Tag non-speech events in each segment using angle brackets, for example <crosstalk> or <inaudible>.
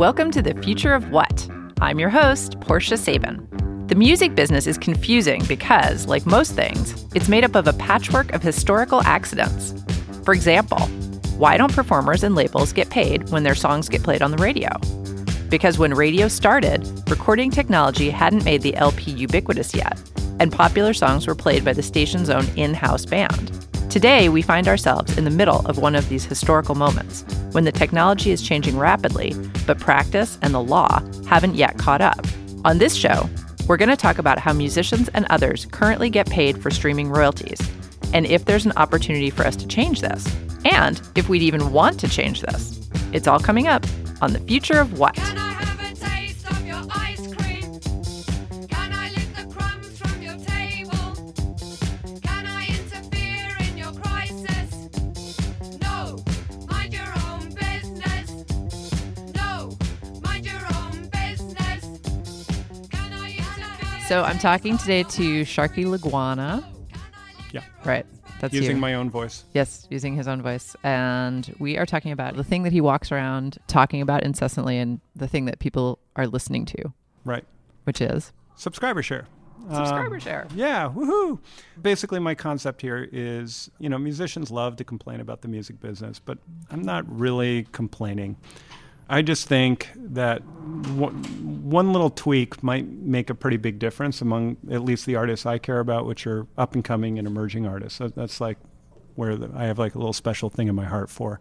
Welcome to the future of what? I'm your host, Portia Sabin. The music business is confusing because, like most things, it's made up of a patchwork of historical accidents. For example, why don't performers and labels get paid when their songs get played on the radio? Because when radio started, recording technology hadn't made the LP ubiquitous yet, and popular songs were played by the station's own in house band. Today, we find ourselves in the middle of one of these historical moments when the technology is changing rapidly, but practice and the law haven't yet caught up. On this show, we're going to talk about how musicians and others currently get paid for streaming royalties, and if there's an opportunity for us to change this, and if we'd even want to change this. It's all coming up on The Future of What? So I'm talking today to Sharky Laguana. Yeah. Right. That's using you. my own voice. Yes, using his own voice. And we are talking about the thing that he walks around talking about incessantly and the thing that people are listening to, Right. which is Subscriber share. subscriber Um, share. Yeah, woohoo. Basically, my concept here is you know, musicians love to complain about the music business, but I'm not really complaining. I just think that one, little tweak might make a pretty big difference among at least the artists I care about, which are up and coming and emerging artists. That, that's like where the, I have like a little special thing in my heart for.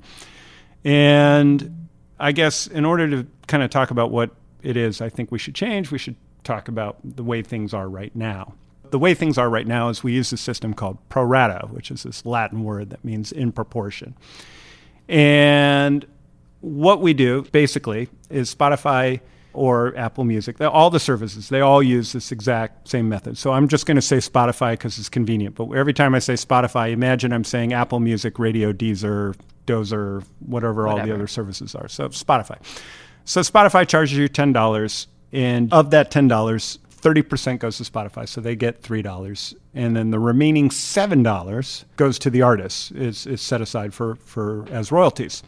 And I guess in order to kind of talk about what it is I think we should change, we should talk about the way things are right now. The way things are right now is we use a system called pro rata, which is this Latin word that means in proportion. And what we do basically is Spotify or Apple Music, all the services, they all use this exact same method. So I'm just going to say Spotify because it's convenient. But every time I say Spotify, imagine I'm saying Apple Music, Rdio, Deezer, Dozer, whatever, all the other services are. So Spotify. So Spotify charges you $10. And of that $10, 30% goes to Spotify. So they get $3. And then the remaining $7 goes to the artists, is, is set aside for, for as royalties.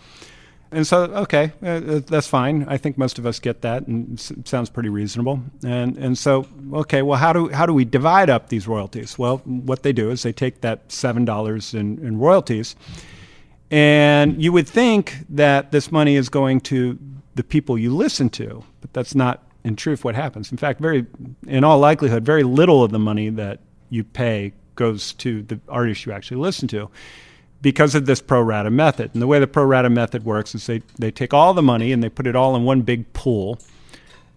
And so, okay, uh, uh, that's fine. I think most of us get that, and sounds pretty reasonable. And and so, okay, well, how do how do we divide up these royalties? Well, what they do is they take that seven dollars in, in royalties, and you would think that this money is going to the people you listen to, but that's not in truth what happens. In fact, very in all likelihood, very little of the money that you pay goes to the artist you actually listen to because of this pro rata method. And the way the pro rata method works is they, they take all the money and they put it all in one big pool.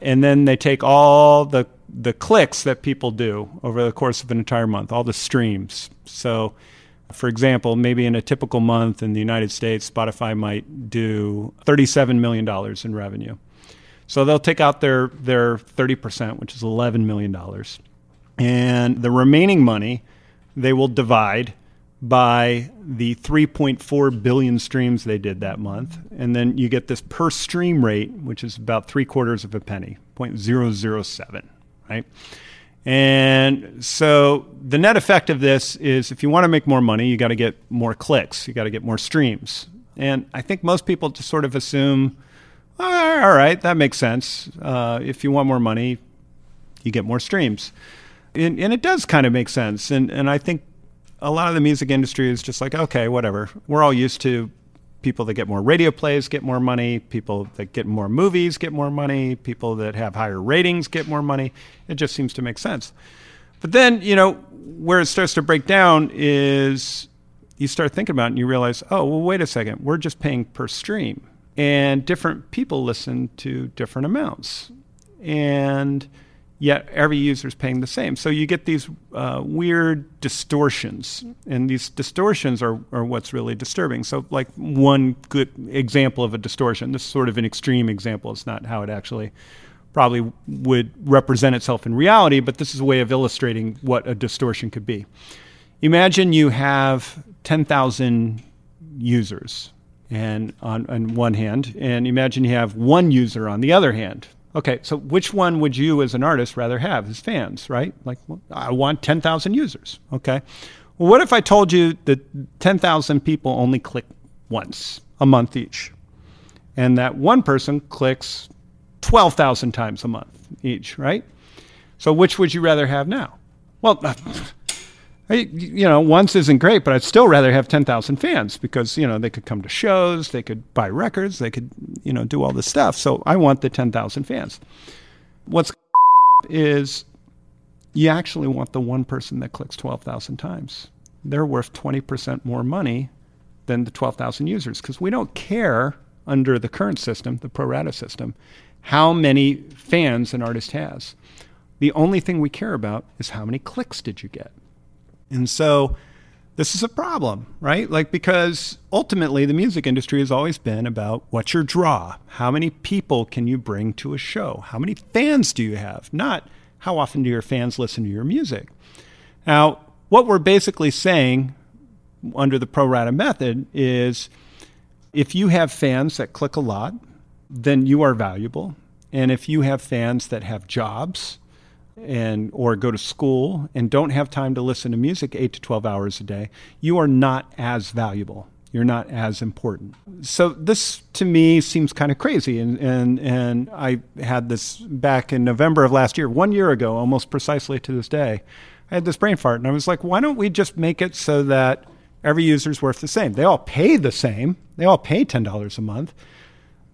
And then they take all the, the clicks that people do over the course of an entire month, all the streams. So, for example, maybe in a typical month in the United States, Spotify might do $37 million in revenue. So they'll take out their, their 30%, which is $11 million. And the remaining money they will divide by the 3.4 billion streams they did that month. And then you get this per stream rate, which is about three quarters of a penny, 0.007, right? And so the net effect of this is if you want to make more money, you got to get more clicks, you got to get more streams. And I think most people just sort of assume, all right, that makes sense. Uh, if you want more money, you get more streams. And, and it does kind of make sense. And, and I think a lot of the music industry is just like, okay, whatever. We're all used to people that get more radio plays get more money, people that get more movies get more money, people that have higher ratings get more money. It just seems to make sense. But then, you know, where it starts to break down is you start thinking about it and you realize, oh, well, wait a second, we're just paying per stream. And different people listen to different amounts. And yet every user is paying the same. So you get these uh, weird distortions, and these distortions are, are what's really disturbing. So, like one good example of a distortion, this is sort of an extreme example, it's not how it actually probably would represent itself in reality, but this is a way of illustrating what a distortion could be. Imagine you have 10,000 users and on, on one hand, and imagine you have one user on the other hand. Okay, so which one would you as an artist rather have as fans, right? Like, well, I want 10,000 users. Okay. Well, what if I told you that 10,000 people only click once a month each? And that one person clicks 12,000 times a month each, right? So which would you rather have now? Well, <laughs> I, you know, once isn't great, but I'd still rather have 10,000 fans because, you know, they could come to shows, they could buy records, they could, you know, do all this stuff. So I want the 10,000 fans. What's <laughs> is you actually want the one person that clicks 12,000 times. They're worth 20% more money than the 12,000 users because we don't care under the current system, the pro rata system, how many fans an artist has. The only thing we care about is how many clicks did you get. And so this is a problem, right? Like, because ultimately the music industry has always been about what's your draw? How many people can you bring to a show? How many fans do you have? Not how often do your fans listen to your music? Now, what we're basically saying under the pro rata method is if you have fans that click a lot, then you are valuable. And if you have fans that have jobs, and or go to school and don't have time to listen to music 8 to 12 hours a day, you are not as valuable. You're not as important. So this to me seems kind of crazy and and and I had this back in November of last year, 1 year ago almost precisely to this day. I had this brain fart and I was like, why don't we just make it so that every user is worth the same? They all pay the same. They all pay $10 a month.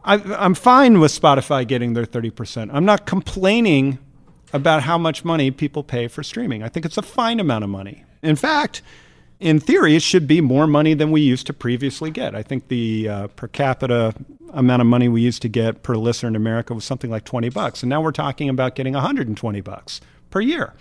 I, I'm fine with Spotify getting their 30%. I'm not complaining about how much money people pay for streaming. I think it's a fine amount of money. In fact, in theory, it should be more money than we used to previously get. I think the uh, per capita amount of money we used to get per listener in America was something like 20 bucks. And now we're talking about getting 120 bucks per year.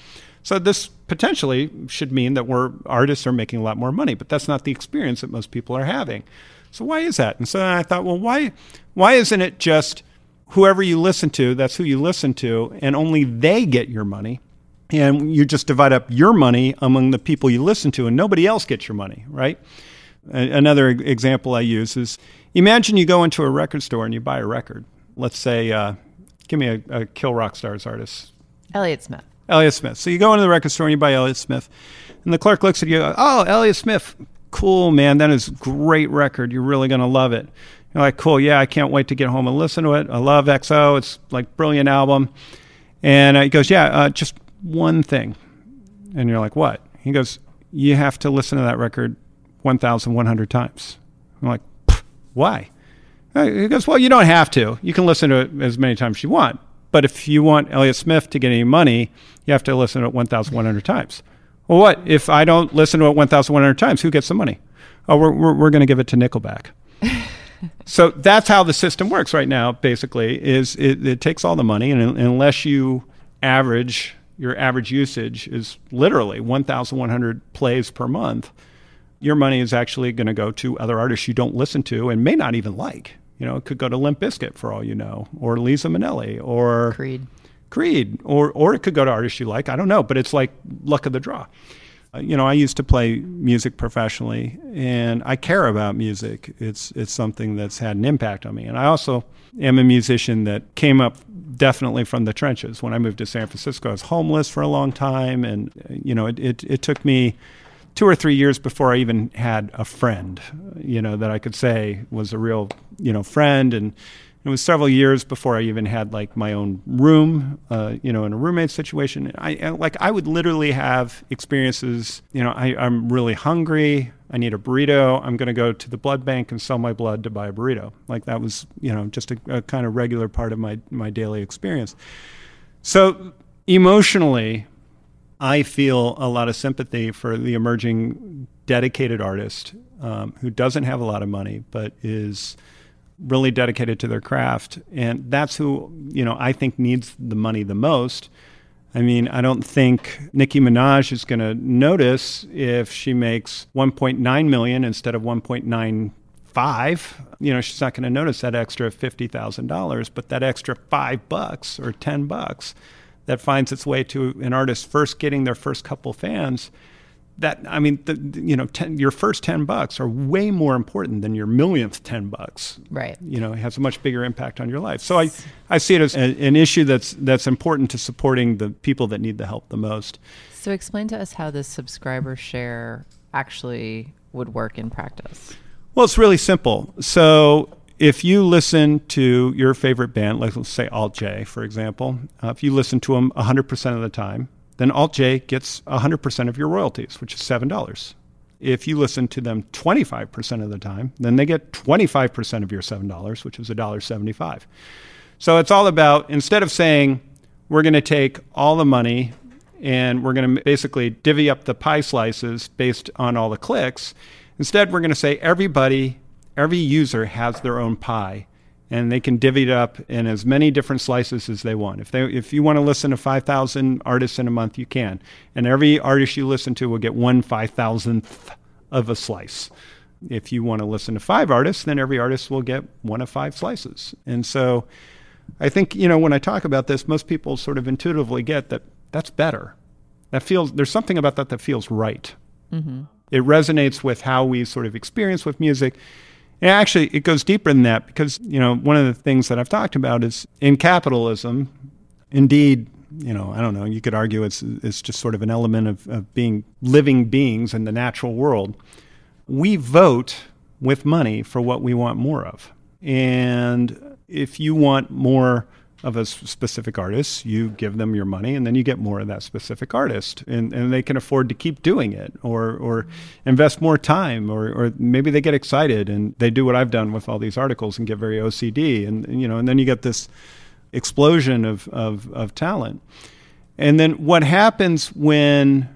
So this potentially should mean that we're artists are making a lot more money, but that's not the experience that most people are having. So why is that? And so I thought, well, why why isn't it just whoever you listen to, that's who you listen to, and only they get your money. And you just divide up your money among the people you listen to, and nobody else gets your money, right? Another example I use is imagine you go into a record store and you buy a record. Let's say, uh, give me a, a Kill Rock Stars artist. Elliott Smith. Elliott Smith. So you go into the record store and you buy Elliott Smith, and the clerk looks at you. Oh, Elliott Smith, cool man, that is a great record. You're really going to love it. You're like, cool, yeah, I can't wait to get home and listen to it. I love XO. It's like brilliant album. And uh, he goes, yeah, uh, just one thing. And you're like, what? He goes, you have to listen to that record 1,100 times. I'm like, why? Uh, he goes, well, you don't have to. You can listen to it as many times as you want. But if you want Elliott Smith to get any money, you have to listen to it 1,100 times. Well, what? If I don't listen to it 1,100 times, who gets the money? Oh, we're, we're, we're going to give it to Nickelback <laughs> <laughs> so that's how the system works right now. Basically, is it, it takes all the money, and unless you average your average usage is literally 1,100 plays per month, your money is actually going to go to other artists you don't listen to and may not even like. You know, it could go to Limp Bizkit for all you know, or Liza Minnelli, or Creed. Creed, or or it could go to artists you like. I don't know, but it's like luck of the draw. Uh, you know, I used to play music professionally, and I care about music. It's it's something that's had an impact on me, and I also am a musician that came up definitely from the trenches. When I moved to San Francisco, I was homeless for a long time, and you know, it it, it took me two or three years before I even had a friend, you know, that I could say was a real you know friend and it was several years before I even had like my own room, uh, you know, in a roommate situation. I like I would literally have experiences. You know, I, I'm really hungry. I need a burrito. I'm going to go to the blood bank and sell my blood to buy a burrito. Like that was, you know, just a, a kind of regular part of my my daily experience. So emotionally, I feel a lot of sympathy for the emerging dedicated artist um, who doesn't have a lot of money but is really dedicated to their craft. And that's who, you know, I think needs the money the most. I mean, I don't think Nicki Minaj is going to notice if she makes 1.9 million instead of 1.95. You know, she's not going to notice that extra $50,000, but that extra 5 bucks or 10 bucks that finds its way to an artist first getting their first couple fans that I mean, the, you know, ten, your first ten bucks are way more important than your millionth ten bucks. Right. You know, it has a much bigger impact on your life. So I, I see it as a, an issue that's that's important to supporting the people that need the help the most. So explain to us how this subscriber share actually would work in practice. Well, it's really simple. So if you listen to your favorite band, like let's say Alt J, for example, uh, if you listen to them 100% of the time, then Alt J gets 100% of your royalties, which is $7. If you listen to them 25% of the time, then they get 25% of your $7, which is $1.75. So it's all about instead of saying we're going to take all the money and we're going to basically divvy up the pie slices based on all the clicks, instead we're going to say everybody, every user has their own pie and they can divvy it up in as many different slices as they want. If they if you want to listen to 5,000 artists in a month, you can. And every artist you listen to will get one 5,000th of a slice. If you want to listen to five artists, then every artist will get one of five slices. And so I think, you know, when I talk about this, most people sort of intuitively get that that's better. That feels there's something about that that feels right. Mm-hmm. It resonates with how we sort of experience with music and actually, it goes deeper than that because, you know, one of the things that I've talked about is in capitalism, indeed, you know, I don't know, you could argue it's, it's just sort of an element of, of being living beings in the natural world. We vote with money for what we want more of. And if you want more of a specific artist, you give them your money and then you get more of that specific artist. And, and they can afford to keep doing it or, or invest more time or, or maybe they get excited and they do what I've done with all these articles and get very OCD. And, you know, and then you get this explosion of, of, of talent. And then what happens when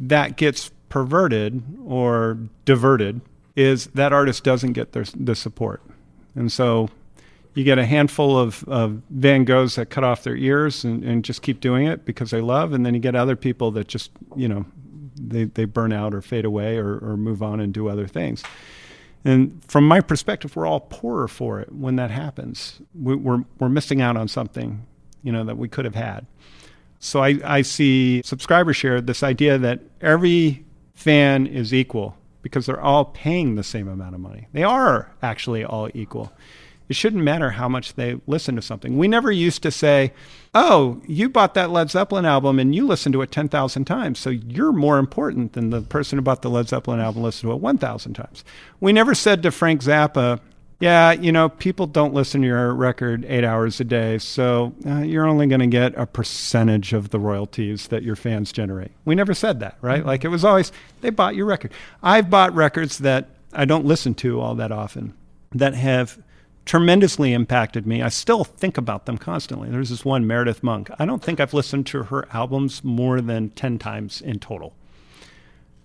that gets perverted or diverted is that artist doesn't get their, the support. And so you get a handful of, of Van Goghs that cut off their ears and, and just keep doing it because they love, and then you get other people that just, you know, they, they burn out or fade away or, or move on and do other things. And from my perspective, we're all poorer for it when that happens. We, we're, we're missing out on something, you know, that we could have had. So I, I see subscriber share this idea that every fan is equal because they're all paying the same amount of money. They are actually all equal it shouldn't matter how much they listen to something. We never used to say, oh, you bought that Led Zeppelin album and you listened to it 10,000 times, so you're more important than the person who bought the Led Zeppelin album and listened to it 1,000 times. We never said to Frank Zappa, yeah, you know, people don't listen to your record eight hours a day, so uh, you're only going to get a percentage of the royalties that your fans generate. We never said that, right? Mm-hmm. Like it was always, they bought your record. I've bought records that I don't listen to all that often that have tremendously impacted me. I still think about them constantly. There's this one, Meredith Monk. I don't think I've listened to her albums more than 10 times in total.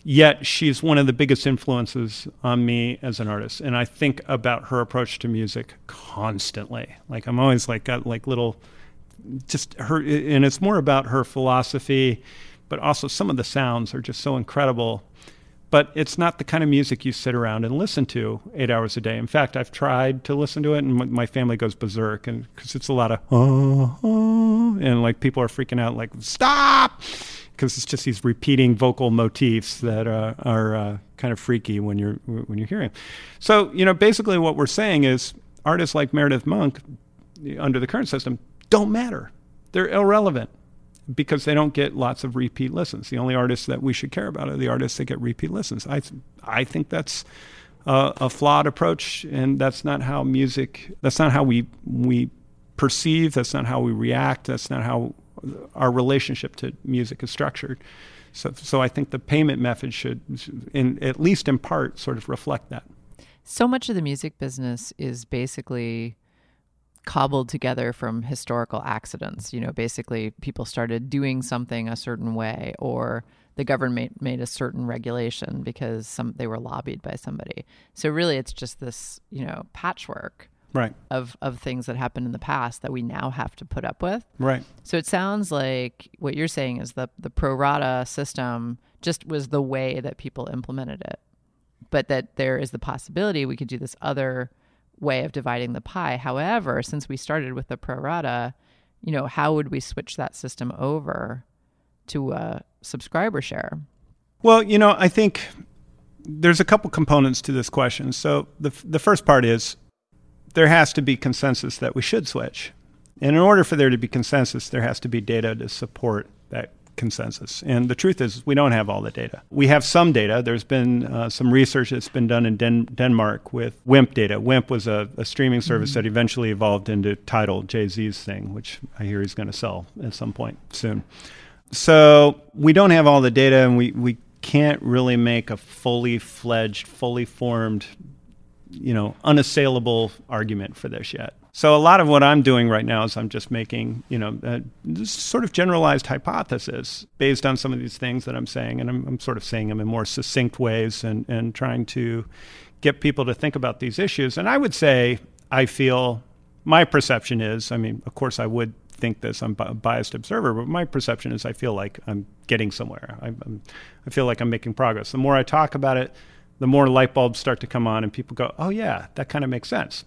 Yet she's one of the biggest influences on me as an artist. And I think about her approach to music constantly. Like I'm always like got like little just her and it's more about her philosophy, but also some of the sounds are just so incredible but it's not the kind of music you sit around and listen to eight hours a day. In fact, I've tried to listen to it, and my family goes berserk, and because it's a lot of oh, oh, and like people are freaking out, like stop, because it's just these repeating vocal motifs that uh, are uh, kind of freaky when you're when you're hearing. So you know, basically, what we're saying is artists like Meredith Monk, under the current system, don't matter. They're irrelevant because they don't get lots of repeat listens. The only artists that we should care about are the artists that get repeat listens. I I think that's a, a flawed approach, and that's not how music. That's not how we we perceive. That's not how we react. That's not how our relationship to music is structured. So, so I think the payment method should, in at least in part, sort of reflect that. So much of the music business is basically cobbled together from historical accidents. You know, basically people started doing something a certain way or the government made a certain regulation because some they were lobbied by somebody. So really it's just this, you know, patchwork right of of things that happened in the past that we now have to put up with. Right. So it sounds like what you're saying is that the pro rata system just was the way that people implemented it. But that there is the possibility we could do this other way of dividing the pie. However, since we started with the prorata, you know, how would we switch that system over to a subscriber share? Well, you know, I think there's a couple components to this question. So the the first part is there has to be consensus that we should switch. And in order for there to be consensus, there has to be data to support that consensus. And the truth is, we don't have all the data. We have some data. There's been uh, some research that's been done in Den- Denmark with WIMP data. WIMP was a, a streaming service mm-hmm. that eventually evolved into Tidal, Jay Z's thing, which I hear he's going to sell at some point soon. So we don't have all the data, and we, we can't really make a fully fledged, fully formed, you know, unassailable argument for this yet. So a lot of what I'm doing right now is I'm just making, you know, uh, a, sort of generalized hypothesis based on some of these things that I'm saying, and I'm, I'm sort of saying them in more succinct ways and, and trying to get people to think about these issues. And I would say I feel my perception is, I mean, of course, I would think this. I'm a biased observer, but my perception is I feel like I'm getting somewhere. I, I'm, I feel like I'm making progress. The more I talk about it, the more light bulbs start to come on, and people go, "Oh yeah, that kind of makes sense."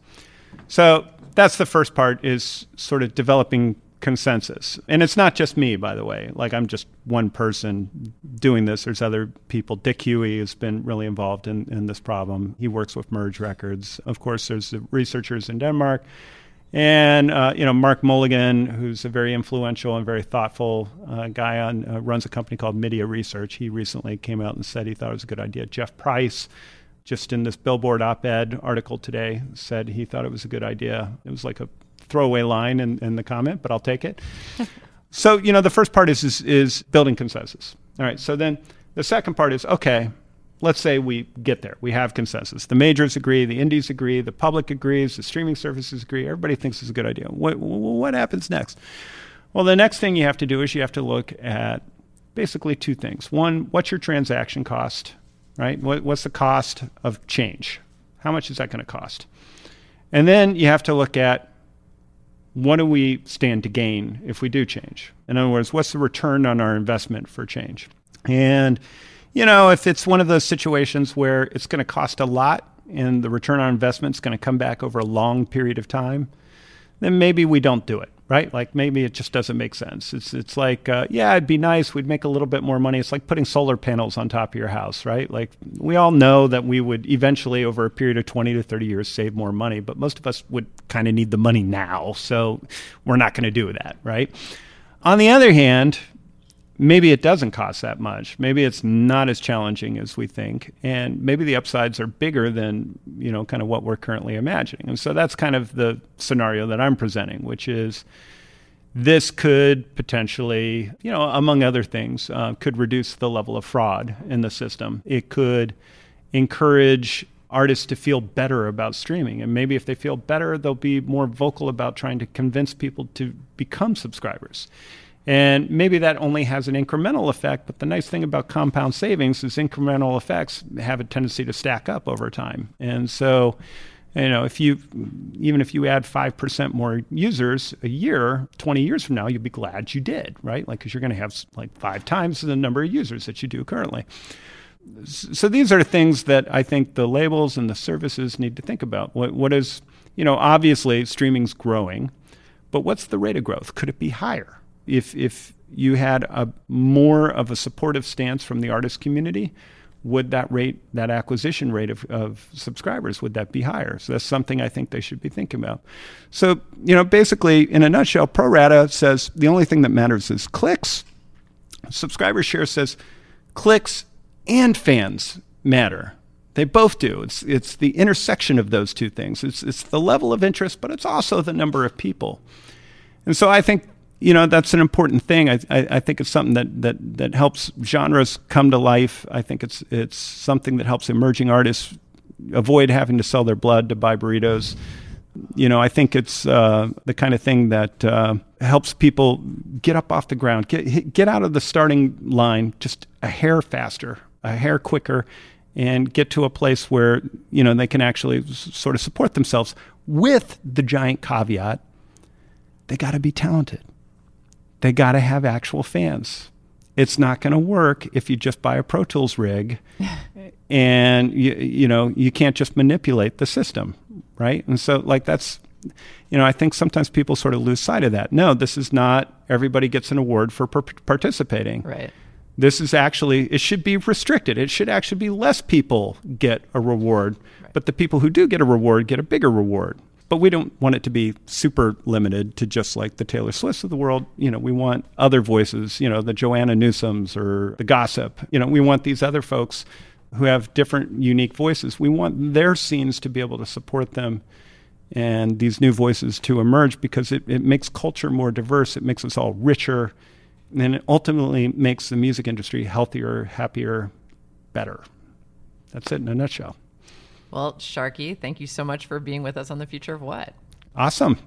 So that's the first part is sort of developing consensus. And it's not just me, by the way. Like I'm just one person doing this. There's other people. Dick Huey has been really involved in, in this problem. He works with Merge Records. Of course, there's the researchers in Denmark. And uh, you know Mark Mulligan, who's a very influential and very thoughtful uh, guy, on uh, runs a company called MIDiA Research. He recently came out and said he thought it was a good idea. Jeff Price, just in this Billboard op ed article today, said he thought it was a good idea. It was like a throwaway line in, in the comment, but I'll take it. <laughs> so, you know, the first part is, is, is building consensus. All right, so then the second part is okay, let's say we get there. We have consensus. The majors agree, the indies agree, the public agrees, the streaming services agree. Everybody thinks it's a good idea. What, what happens next? Well, the next thing you have to do is you have to look at basically two things. One, what's your transaction cost? Right? What, what's the cost of change? How much is that going to cost? And then you have to look at what do we stand to gain if we do change? In other words, what's the return on our investment for change? And, you know, if it's one of those situations where it's going to cost a lot and the return on investment is going to come back over a long period of time, then maybe we don't do it right? Like maybe it just doesn't make sense. It's it's like uh, yeah, it'd be nice. We'd make a little bit more money. It's like putting solar panels on top of your house, right? Like we all know that we would eventually, over a period of twenty to thirty years, save more money. But most of us would kind of need the money now, so we're not going to do that, right? On the other hand, maybe it doesn't cost that much. Maybe it's not as challenging as we think, and maybe the upsides are bigger than you know kind of what we're currently imagining. And so that's kind of the scenario that I'm presenting, which is this could potentially, you know, among other things, uh, could reduce the level of fraud in the system. It could encourage artists to feel better about streaming. And maybe if they feel better, they'll be more vocal about trying to convince people to become subscribers. And maybe that only has an incremental effect, but the nice thing about compound savings is incremental effects have a tendency to stack up over time. And so, you know, if you even if you add 5% more users a year, 20 years from now, you'll be glad you did, right? Like cuz you're going to have like 5 times the number of users that you do currently. So these are things that I think the labels and the services need to think about. What what is, you know, obviously streaming's growing, but what's the rate of growth? Could it be higher? If if you had a more of a supportive stance from the artist community, would that rate, that acquisition rate of, of subscribers, would that be higher? So that's something I think they should be thinking about. So, you know, basically, in a nutshell, pro rata says the only thing that matters is clicks. Subscriber share says clicks and fans matter. They both do. It's, it's the intersection of those two things. It's, it's the level of interest, but it's also the number of people. And so I think you know that's an important thing. I, I, I, think it's something that, that that helps genres come to life. I think it's it's something that helps emerging artists avoid having to sell their blood to buy burritos. You know, I think it's uh, the kind of thing that uh, helps people get up off the ground, get get out of the starting line just a hair faster, a hair quicker, and get to a place where you know they can actually sort of support themselves. With the giant caveat, they got to be talented they got to have actual fans. It's not going to work if you just buy a Pro Tools rig <laughs> and you, you know, you can't just manipulate the system, right? And so like that's you know, I think sometimes people sort of lose sight of that. No, this is not everybody gets an award for per- participating. Right. This is actually it should be restricted. It should actually be less people get a reward, right. but the people who do get a reward get a bigger reward. But we don't want it to be super limited to just like the Taylor Swifts of the world. You know, we want other voices, you know, the Joanna Newsoms or the Gossip. You know, we want these other folks who have different unique voices. We want their scenes to be able to support them and these new voices to emerge because it, it makes culture more diverse. It makes us all richer. And it ultimately makes the music industry healthier, happier, better. That's it in a nutshell. Well, Sharky, thank you so much for being with us on the future of what. Awesome.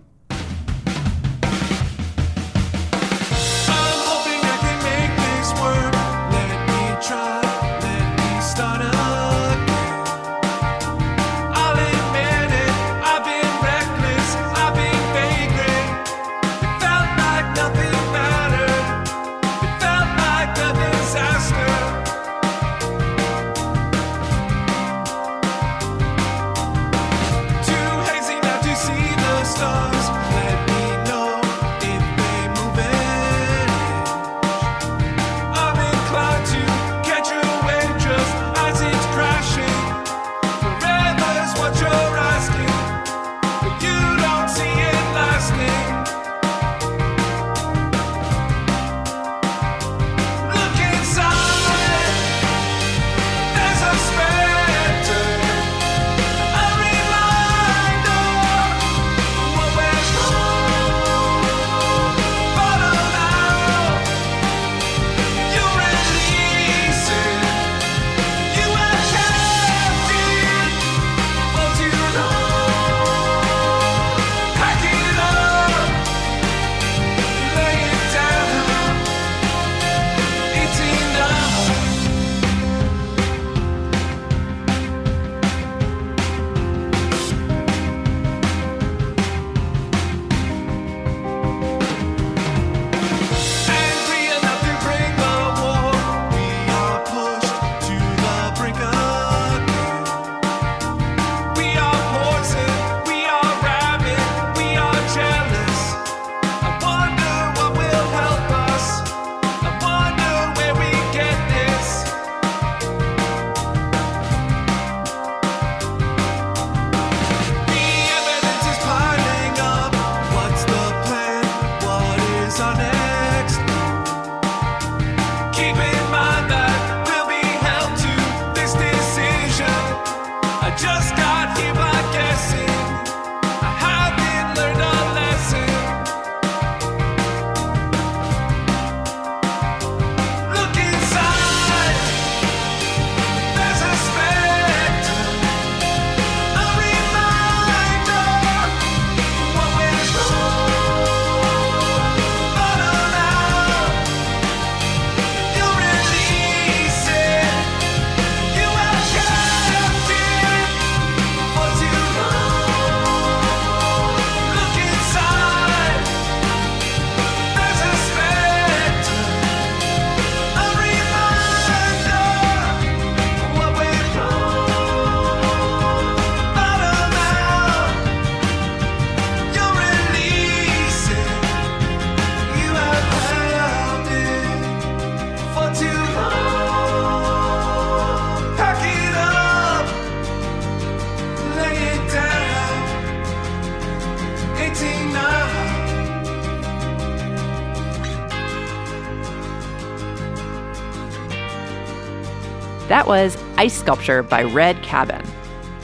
That was Ice Sculpture by Red Cabin.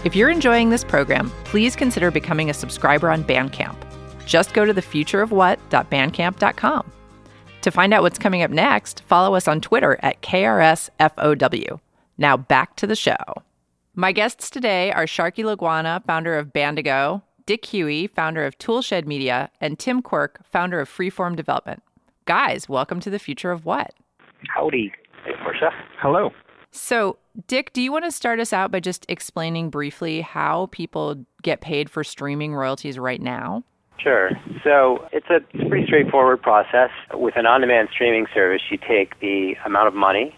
If you're enjoying this program, please consider becoming a subscriber on Bandcamp. Just go to thefutureofwhat.bandcamp.com. To find out what's coming up next, follow us on Twitter at KRSFOW. Now back to the show. My guests today are Sharky Laguana, founder of Bandago, Dick Huey, founder of Toolshed Media, and Tim Quirk, founder of Freeform Development. Guys, welcome to the future of what? Howdy. Hey, Portia. Hello. So, Dick, do you want to start us out by just explaining briefly how people get paid for streaming royalties right now? Sure. So it's a pretty straightforward process. With an on demand streaming service, you take the amount of money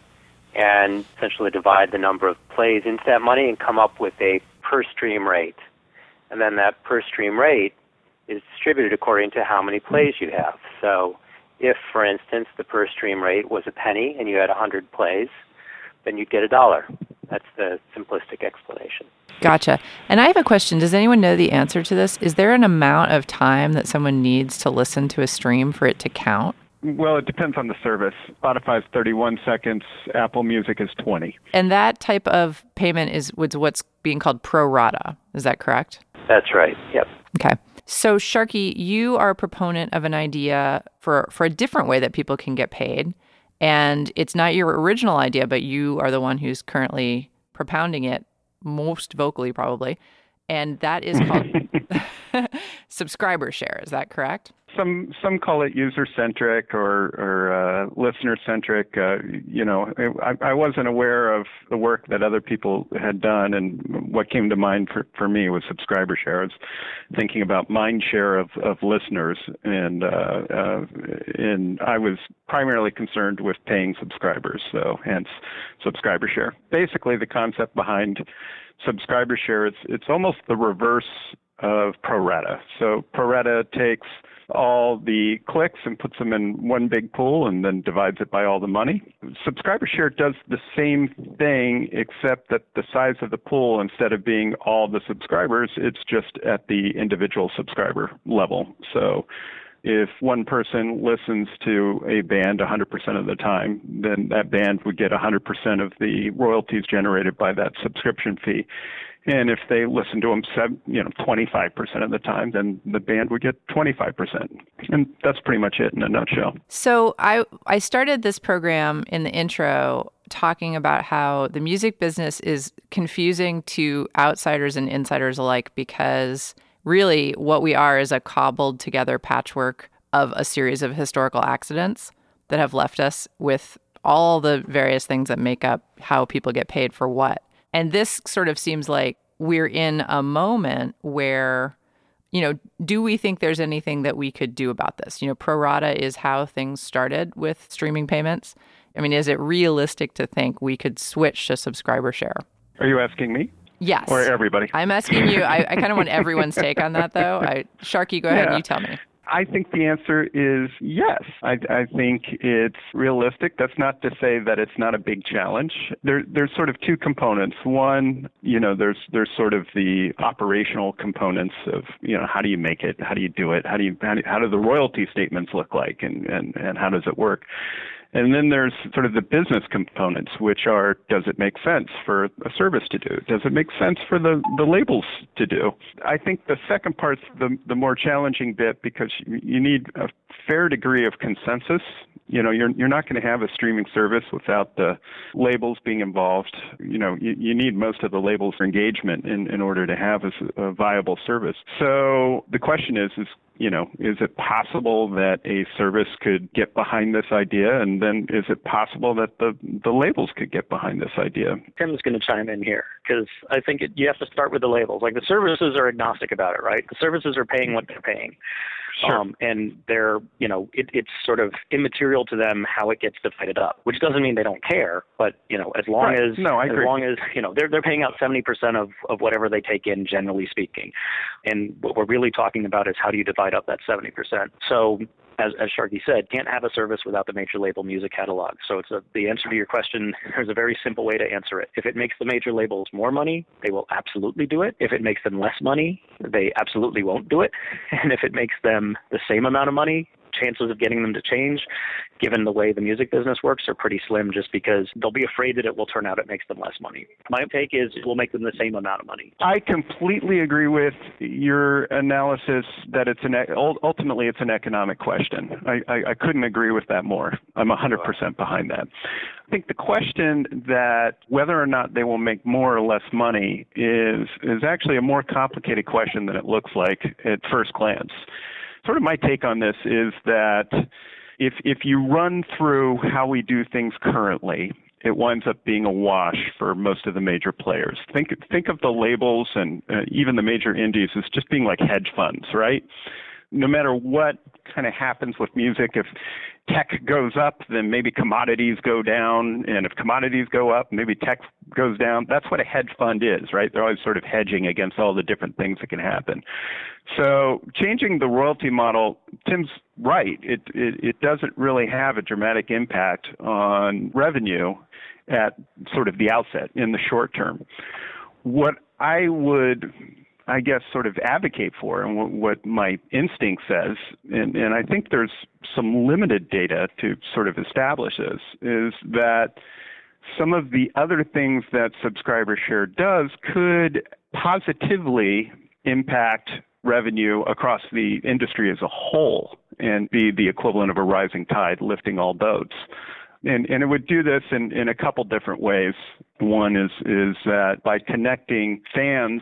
and essentially divide the number of plays into that money and come up with a per stream rate. And then that per stream rate is distributed according to how many plays you have. So if, for instance, the per stream rate was a penny and you had 100 plays, then you'd get a dollar. That's the simplistic explanation. Gotcha. And I have a question. Does anyone know the answer to this? Is there an amount of time that someone needs to listen to a stream for it to count? Well, it depends on the service. Spotify's 31 seconds, Apple Music is 20. And that type of payment is what's being called pro rata. Is that correct? That's right. Yep. Okay. So, Sharky, you are a proponent of an idea for, for a different way that people can get paid. And it's not your original idea, but you are the one who's currently propounding it most vocally, probably. And that is called <laughs> <laughs> subscriber share. Is that correct? Some some call it user centric or or uh, listener centric. Uh, you know, I, I wasn't aware of the work that other people had done, and what came to mind for, for me was subscriber share. I was thinking about mind share of, of listeners, and uh, uh, and I was primarily concerned with paying subscribers, so hence subscriber share. Basically, the concept behind subscriber share it's it's almost the reverse of pro rata. So pro rata takes all the clicks and puts them in one big pool and then divides it by all the money. Subscriber share does the same thing except that the size of the pool instead of being all the subscribers, it's just at the individual subscriber level. So if one person listens to a band 100% of the time, then that band would get 100% of the royalties generated by that subscription fee. And if they listen to them, you know, 25% of the time, then the band would get 25%. And that's pretty much it in a nutshell. So I I started this program in the intro talking about how the music business is confusing to outsiders and insiders alike because really what we are is a cobbled together patchwork of a series of historical accidents that have left us with all the various things that make up how people get paid for what. And this sort of seems like we're in a moment where, you know, do we think there's anything that we could do about this? You know, pro rata is how things started with streaming payments. I mean, is it realistic to think we could switch to subscriber share? Are you asking me? Yes. Or everybody? I'm asking you. I, I kind of want everyone's take on that, though. I, Sharky, go ahead and you tell me. I think the answer is yes. I, I, think it's realistic. That's not to say that it's not a big challenge. There, there's sort of two components. One, you know, there's there's sort of the operational components of, you know, how do you make it? How do you do it? How do you how do, how do the royalty statements look like, and and and how does it work? And then there's sort of the business components, which are does it make sense for a service to do? Does it make sense for the, the labels to do? I think the second part's the, the more challenging bit because you need a fair degree of consensus. You know, you're, you're not going to have a streaming service without the labels being involved. You know, you, you need most of the labels for engagement in, in order to have a, a viable service. So the question is, is you know, is it possible that a service could get behind this idea? And then is it possible that the, the labels could get behind this idea? Tim's going to chime in here because I think it, you have to start with the labels. Like the services are agnostic about it, right? The services are paying what they're paying. Sure. Um, and they're, you know, it, it's sort of immaterial to them how it gets divided up, which doesn't mean they don't care. But you know, as long right. as no, I as agree. long as you know they're they're paying out seventy percent of of whatever they take in, generally speaking. And what we're really talking about is how do you divide up that seventy percent. So as, as Sharky said, can't have a service without the major label music catalog. So it's a, the answer to your question. <laughs> There's a very simple way to answer it. If it makes the major labels more money, they will absolutely do it. If it makes them less money, they absolutely won't do it. <laughs> And if it makes them the same amount of money, chances of getting them to change, given the way the music business works, are pretty slim just because they'll be afraid that it will turn out it makes them less money. My take is it will make them the same amount of money. I completely agree with your analysis that it's an ultimately it's an economic question. I, I, I couldn't agree with that more. I'm 100% behind that. I think the question that whether or not they will make more or less money is is actually a more complicated question than it looks like at first glance sort of my take on this is that if if you run through how we do things currently, it winds up being a wash for most of the major players. Think think of the labels and uh, even the major indies as just being like hedge funds, right? No matter what kind of happens with music, if tech goes up, then maybe commodities go down. And if commodities go up, maybe tech goes down. That's what a hedge fund is, right? They're always sort of hedging against all the different things that can happen. So changing the royalty model, Tim's right. It, it, it doesn't really have a dramatic impact on revenue at sort of the outset in the short term. What I would I guess, sort of advocate for and what, what my instinct says, and, and I think there's some limited data to sort of establish this, is that some of the other things that subscriber share does could positively impact revenue across the industry as a whole and be the equivalent of a rising tide lifting all boats. And, and it would do this in, in a couple different ways. One is, is that by connecting fans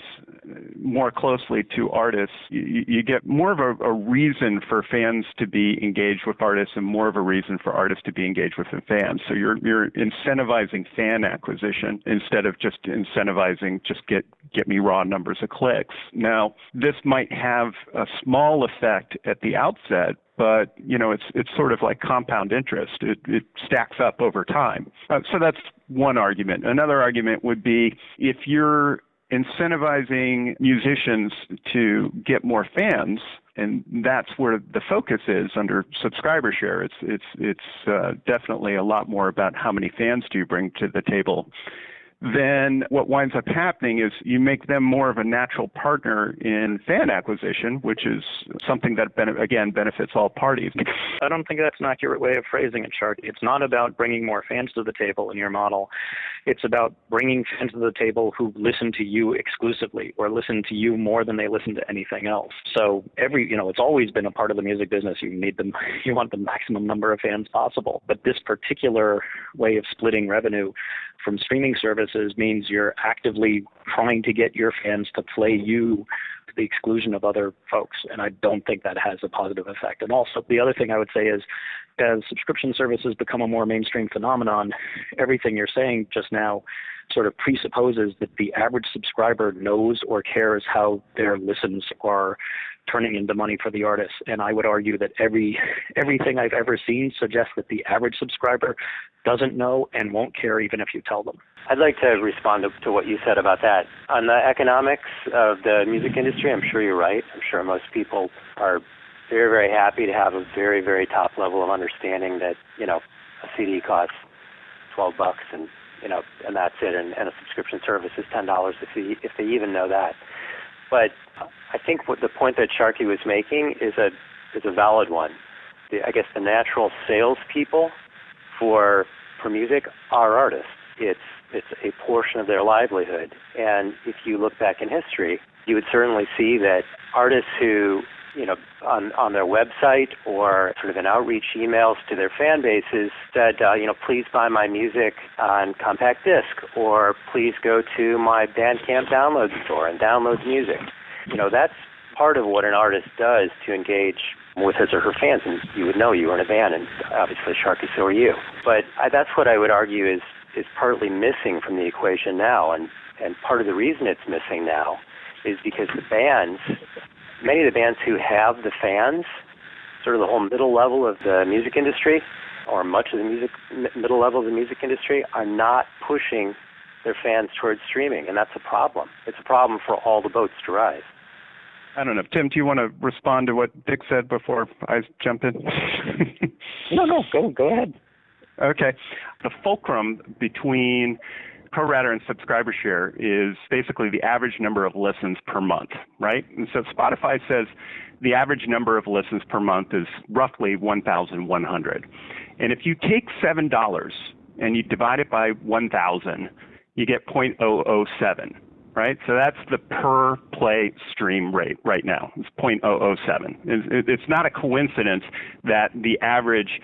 more closely to artists, you, you get more of a, a, reason for fans to be engaged with artists and more of a reason for artists to be engaged with fans. So you're, you're incentivizing fan acquisition instead of just incentivizing just get, get me raw numbers of clicks. Now, this might have a small effect at the outset, but you know it's it's sort of like compound interest. It it stacks up over time. Uh, so that's one argument. Another argument would be if you're incentivizing musicians to get more fans, and that's where the focus is under subscriber share. It's it's it's uh, definitely a lot more about how many fans do you bring to the table then what winds up happening is you make them more of a natural partner in fan acquisition, which is something that, again, benefits all parties. I don't think that's an accurate way of phrasing it, Sharky. It's not about bringing more fans to the table in your model. It's about bringing fans to the table who listen to you exclusively or listen to you more than they listen to anything else. So every, you know, it's always been a part of the music business. You need them, <laughs> you want the maximum number of fans possible. But this particular way of splitting revenue from streaming services means you're actively trying to get your fans to play you to the exclusion of other folks. And I don't think that has a positive effect. And also, the other thing I would say is as subscription services become a more mainstream phenomenon, everything you're saying just now sort of presupposes that the average subscriber knows or cares how their listens are turning into money for the artist. And I would argue that every everything I've ever seen suggests that the average subscriber doesn't know and won't care even if you tell them. I'd like to respond to, what you said about that. On the economics of the music industry, I'm sure you're right. I'm sure most people are very, very happy to have a very, very top level of understanding that, you know, a CD costs 12 bucks and, you know, and that's it. And, and a subscription service is $10 if they, if they even know that. But I think what the point that Sharky was making is a is a valid one. The, I guess the natural salespeople for for music are artists. It's it's a portion of their livelihood. And if you look back in history, you would certainly see that artists who you know, on, on their website or sort of in outreach emails to their fan bases said, uh, you know, please buy my music on compact disc or please go to my Bandcamp download store and download music. You know, that's part of what an artist does to engage with his or her fans. And you would know you were in a band, and obviously, Sharky, so are you. But I, that's what I would argue is is partly missing from the equation now, and and part of the reason it's missing now is because the bands many of the bands who have the fans, sort of the whole middle level of the music industry, or much of the music middle level of the music industry, are not pushing their fans towards streaming, and that's a problem. It's a problem for all the boats to rise. I don't know. Tim, do you want to respond to what Dick said before I jump in? <laughs> no, no, go go ahead. Okay. The fulcrum between pro rata and subscriber share is basically the average number of listens per month, right? And so Spotify says the average number of listens per month is roughly 1,100. And if you take $7 and you divide it by 1,000, you get 0.007, right? So that's the per play stream rate right now. Oh it's 0.007. It's not a coincidence that the average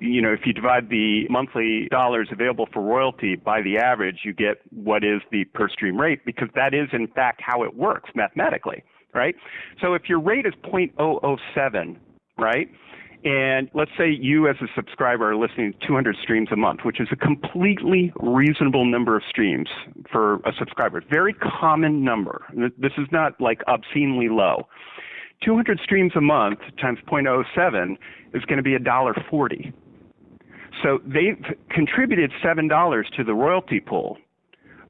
you know, if you divide the monthly dollars available for royalty by the average, you get what is the per stream rate because that is in fact how it works mathematically, right? So if your rate is 0.007, right? And let's say you as a subscriber are listening to 200 streams a month, which is a completely reasonable number of streams for a subscriber. Very common number. This is not like obscenely low. 200 streams a month times 0.07 is going to be $1.40. So they've contributed $7 to the royalty pool,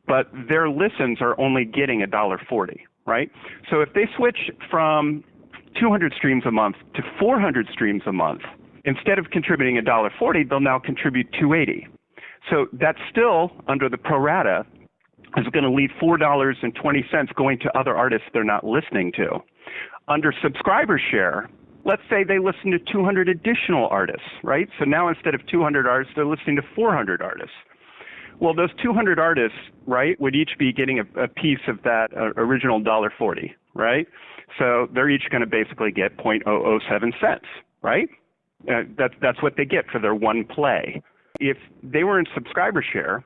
but their listens are only getting $1.40, right? So if they switch from 200 streams a month to 400 streams a month, instead of contributing $1.40, they'll now contribute 280. So that's still under the pro rata is going to leave $4.20 going to other artists they're not listening to. Under subscriber share, let's say they listen to 200 additional artists, right? So now instead of 200 artists, they're listening to 400 artists. Well, those 200 artists, right, would each be getting a, a piece of that uh, original $1.40, right? So they're each going to basically get 0.007 cents, right? Uh, that's that's what they get for their one play. If they were in subscriber share,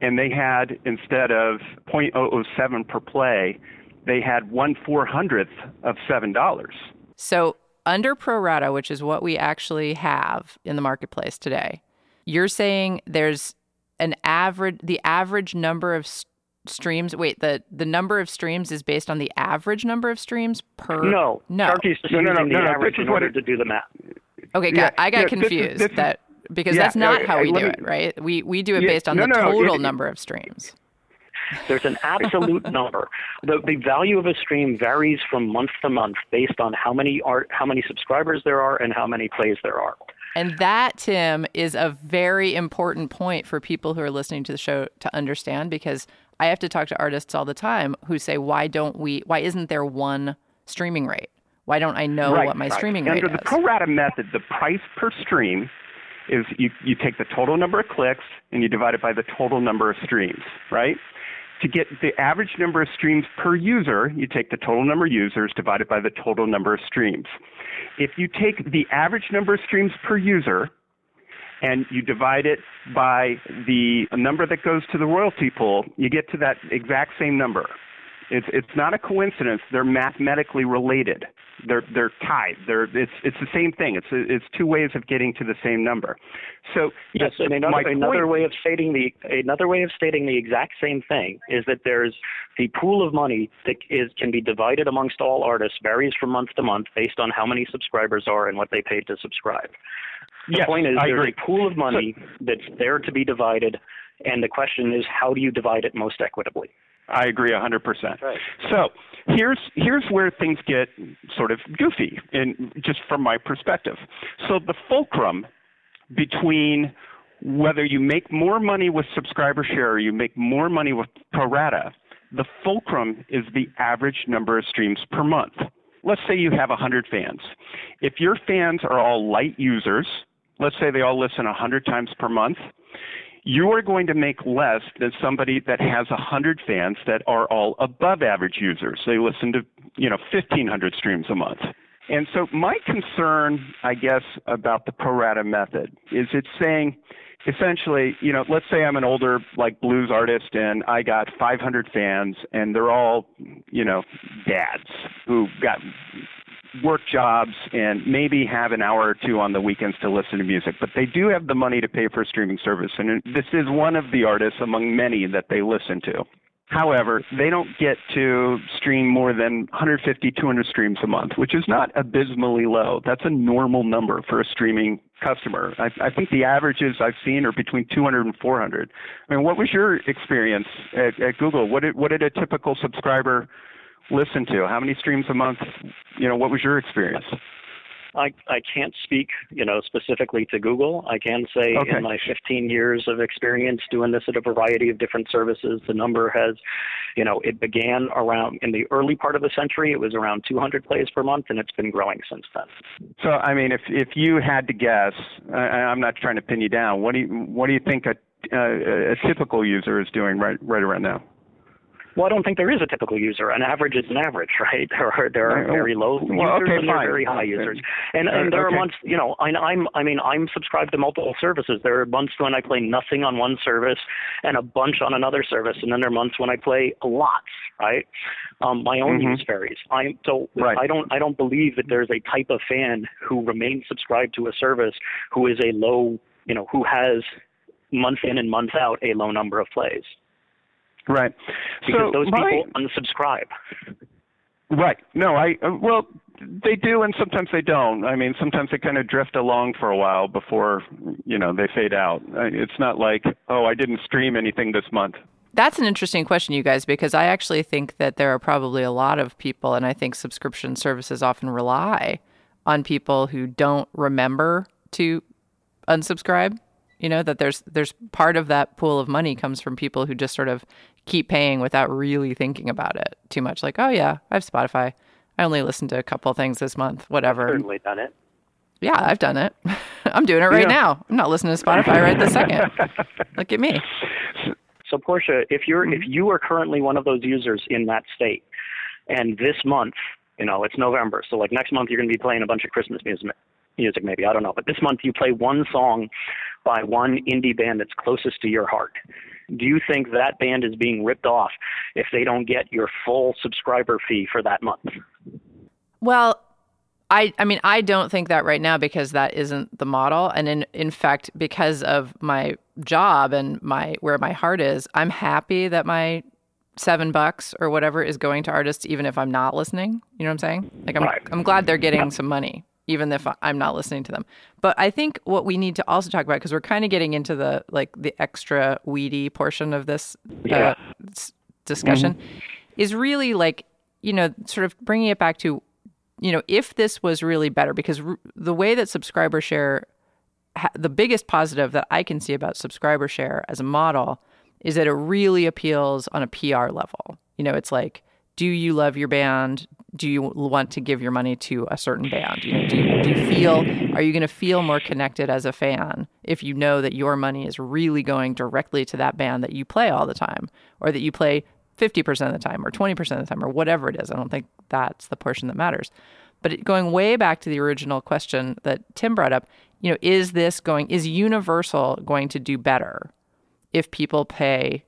and they had instead of 0.007 per play, they had one four hundredth of seven dollars. So under pro rata, which is what we actually have in the marketplace today, you're saying there's an average the average number of st- streams wait the the number of streams is based on the average number of streams per no. No. Sharky's just no, no, no, no, no, this is in what order it- to do the math. Okay Yeah, i got yeah, confused this is- that because yeah, that's not uh, how we do me- it right? We we do it Yeah, based on no, the no, total it- number of streams There's an absolute <laughs> number. The, the value of a stream varies from month to month based on how many art, how many subscribers there are, and how many plays there are. And that, Tim, is a very important point for people who are listening to the show to understand because I have to talk to artists all the time who say, why don't we, why isn't there one streaming rate? Why don't I know right, what my right. streaming Under rate Under the pro rata method, the price per stream is you, you take the total number of clicks and you divide it by the total number of streams, right? To get the average number of streams per user, you take the total number of users divided by the total number of streams. If you take the average number of streams per user and you divide it by the number that goes to the royalty pool, you get to that exact same number. It's it's not a coincidence. They're mathematically related. They're they're tied. They're it's it's the same thing. It's it's two ways of getting to the same number. So Yes, and another, another way of stating the another way of stating the exact same thing is that there's the pool of money that is can be divided amongst all artists varies from month to month based on how many subscribers are and what they paid to subscribe. The Yes, point is I there's agree. a pool of money that's there to be divided, and the question is how do you divide it most equitably? I agree 100%. Right. So here's here's where things get sort of goofy, and just from my perspective. So the fulcrum between whether you make more money with subscriber share or you make more money with pro rata, the fulcrum is the average number of streams per month. Let's say you have 100 fans. If your fans are all light users, let's say they all listen 100 times per month, you are going to make less than somebody that has 100 fans that are all above average users. They listen to, you know, 1500 streams a month. And so my concern, I guess, about the pro rata method is it's saying essentially, you know, let's say I'm an older like blues artist and I got 500 fans and they're all, you know, dads who got work jobs and maybe have an hour or two on the weekends to listen to music, but they do have the money to pay for a streaming service. And this is one of the artists among many that they listen to. However, they don't get to stream more than 150, 200 streams a month, which is not abysmally low. That's a normal number for a streaming customer. I, I think the averages I've seen are between 200 and 400. I mean, what was your experience at, at Google? What did, what did a typical subscriber listen to? How many streams a month? You know, what was your experience? I, I can't speak, you know, specifically to Google. I can say Okay. in my 15 years of experience doing this at a variety of different services, the number has, you know, it began around in the early part of the century. It was around 200 plays per month, and it's been growing since then. So, I mean, if if you had to guess, I, I'm not trying to pin you down. What do you what do you think a uh, a typical user is doing right right around now? Well, I don't think there is a typical user. An average is an average, <laughs> right? There are there are very low Well, users okay, and there are very high users, and Uh, and there okay. are months, you know, I, I'm I mean I'm subscribed to multiple services. There are months when I play nothing on one service and a bunch on another service, and then there are months when I play lots, right? Um, my own Mhm. use varies. I so Right. I don't I don't believe that there's a type of fan who remains subscribed to a service who is a low, you know, who has month in and month out a low number of plays Right. because so those my, people unsubscribe. Right. No, I uh, well, they do, and sometimes they don't. I mean, sometimes they kind of drift along for a while before you know they fade out. Uh, It's not like, oh, I didn't stream anything this month. That's an interesting question, you guys, because I actually think that there are probably a lot of people, and I think subscription services often rely on people who don't remember to unsubscribe You know that there's there's part of that pool of money comes from people who just sort of keep paying without really thinking about it too much. Like, oh yeah, I have Spotify. I only listened to a couple things this month. Whatever. I've certainly done it. Yeah, I've done it. <laughs> I'm doing it right Yeah. now. I'm not listening to Spotify right this second. Look at me. So Portia, if you're if mm-hmm. you are currently one of those users in that state, and this month, you know, it's November, so like next month you're going to be playing a bunch of Christmas music, music maybe I don't know, but this month you play one song by one indie band that's closest to your heart. Do you think that band is being ripped off if they don't get your full subscriber fee for that month? Well, I I mean I don't think that right now because that isn't the model and in in fact because of my job and my where my heart is, I'm happy that my 7 bucks or whatever is going to artists even if I'm not listening. You know what I'm saying? Like I'm Right. I'm glad they're getting some money even if I'm not listening to them. But I think what we need to also talk about because we're kind of getting into the like the extra weedy portion of this Yeah. uh, s- discussion is really like you know sort of bringing it back to you know if this was really better because r- the way that subscriber share ha- the biggest positive that I can see about subscriber share as a model is that it really appeals on a PR level. You know, it's like, do you love your band? Do you want to give your money to a certain band? You know, do you, do you feel are you going to feel more connected as a fan if you know that your money is really going directly to that band that you play all the time, or that you play 50% of the time, or 20% of the time, or whatever it is? I don't think that's the portion that matters. But going way back to the original question that Tim brought up, you know, is this going is Universal going to do better if people pay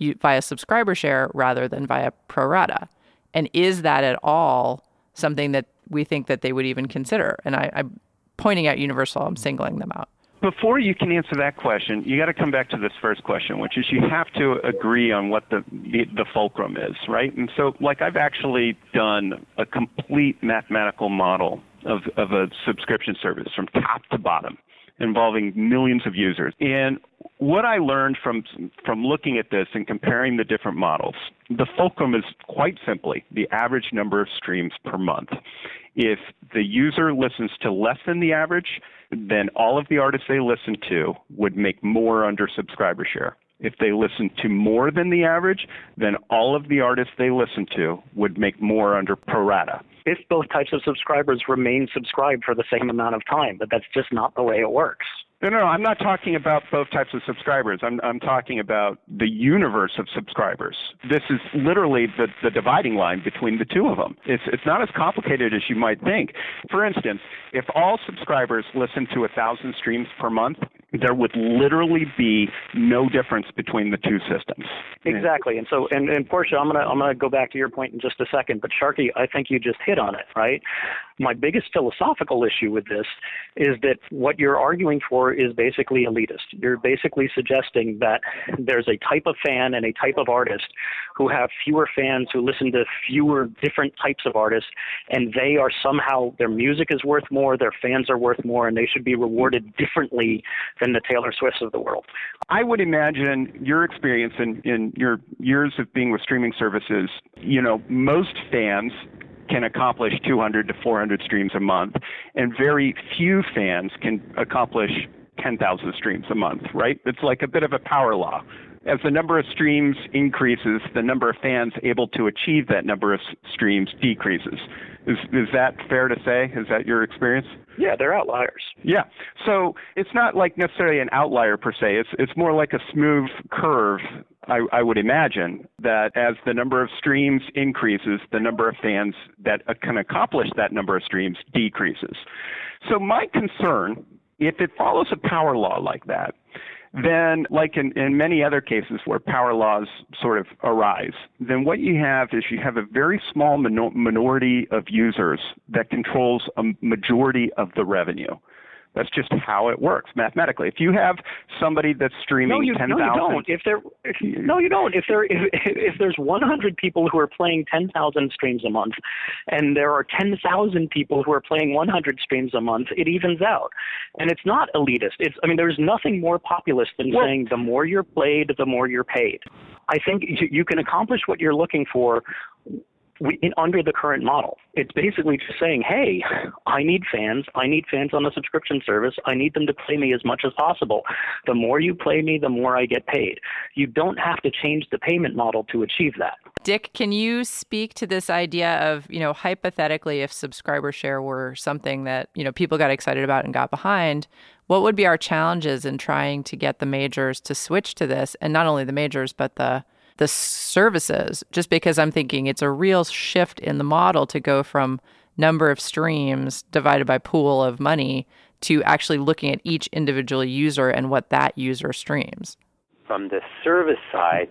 via subscriber share rather than via pro rata? And is that at all something that we think that they would even consider? And I, I'm pointing out Universal, I'm singling them out. Before you can answer that question, you got to come back to this first question, which is you have to agree on what the, the the fulcrum is, right? And so, like, I've actually done a complete mathematical model of of a subscription service from top to bottom, involving millions of users. And what I learned from from looking at this and comparing the different models, the fulcrum is quite simply the average number of streams per month. If the user listens to less than the average, then all of the artists they listen to would make more under subscriber share. If they listen to more than the average, then all of the artists they listen to would make more under pro rata. If both types of subscribers remain subscribed for the same amount of time, but that's just not the way it works. No, no, no, I'm not talking about both types of subscribers. I'm, I'm talking about the universe of subscribers. This is literally the, the dividing line between the two of them. It's, it's not as complicated as you might think. For instance, if all subscribers listen to a thousand streams per month, there would literally be no difference between the two systems. Exactly. And so, and, and Portia, I'm gonna I'm gonna go back to your point in just a second. But Sharky, I think you just hit on it, right? My biggest philosophical issue with this is that what you're arguing for is basically elitist. You're basically suggesting that there's a type of fan and a type of artist who have fewer fans who listen to fewer different types of artists, and they are somehow their music is worth more, their fans are worth more, and they should be rewarded differently than the Taylor Swifts of the world. I would imagine your experience in, in your years of being with streaming services, you know, most fans can accomplish 200 to 400 streams a month, and very few fans can accomplish 10,000 streams a month, right? It's like a bit of a power law. As the number of streams increases, the number of fans able to achieve that number of streams decreases. Is, is that fair to say? Is that your experience? Yeah, they're outliers. Yeah. So it's not like necessarily an outlier per se. It's it's more like a smooth curve. I, I would imagine that as the number of streams increases, the number of fans that uh, can accomplish that number of streams decreases. So my concern, if it follows a power law like that, then like in, in many other cases where power laws sort of arise, then what you have is you have a very small minor- minority of users that controls a majority of the revenue. That's just how it works mathematically. If you have somebody that's streaming No, you, 10,000 no, you don't. If there, if, no, you don't. If there, if, if there's 100 people who are playing 10,000 streams a month, and there are 10,000 people who are playing 100 streams a month, it evens out. And it's not elitist. It's, I mean, there's nothing more populist than Well- saying the more you're played, the more you're paid. I think you, you can accomplish what you're looking for we, in, under the current model. It's basically just saying, hey, I need fans. I need fans on the subscription service. I need them to play me as much as possible. The more you play me, the more I get paid. You don't have to change the payment model to achieve that. Dick, can you speak to this idea of, you know, hypothetically, if subscriber share were something that, you know, people got excited about and got behind, what would be our challenges in trying to get the majors to switch to this? And not only the majors, but the the services, just because I'm thinking it's a real shift in the model to go from number of streams divided by pool of money to actually looking at each individual user and what that user streams. From the service side,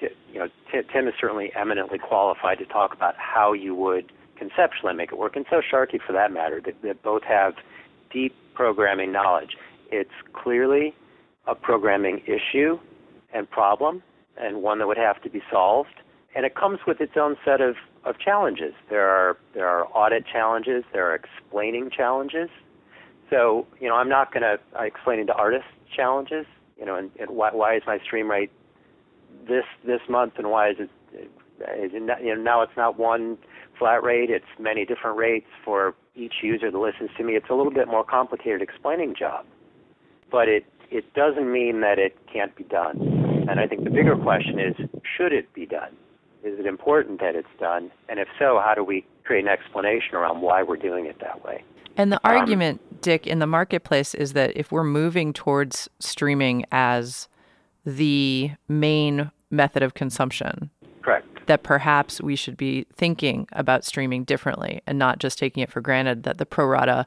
you know, Tim is certainly eminently qualified to talk about how you would conceptually make it work, and so Sharky, for that matter, that, that both have deep programming knowledge. It's clearly a programming issue and problem, and one that would have to be solved. And it comes with its own set of, of challenges. There are there are audit challenges. There are explaining challenges. So you know, I'm not going to explain to artists challenges. You know, and, and why, why is my stream rate this this month, and why is it? Is it not, you know, now it's not one flat rate. It's many different rates for each user that listens to me. It's a little bit more complicated explaining job, but it it doesn't mean that it can't be done. And I think the bigger question is should it be done? Is it important that it's done? And if so, how do we create an explanation around why we're doing it that way? And the um, argument, Dick, in the marketplace is that if we're moving towards streaming as the main method of consumption, correct, that perhaps we should be thinking about streaming differently and not just taking it for granted that the pro rata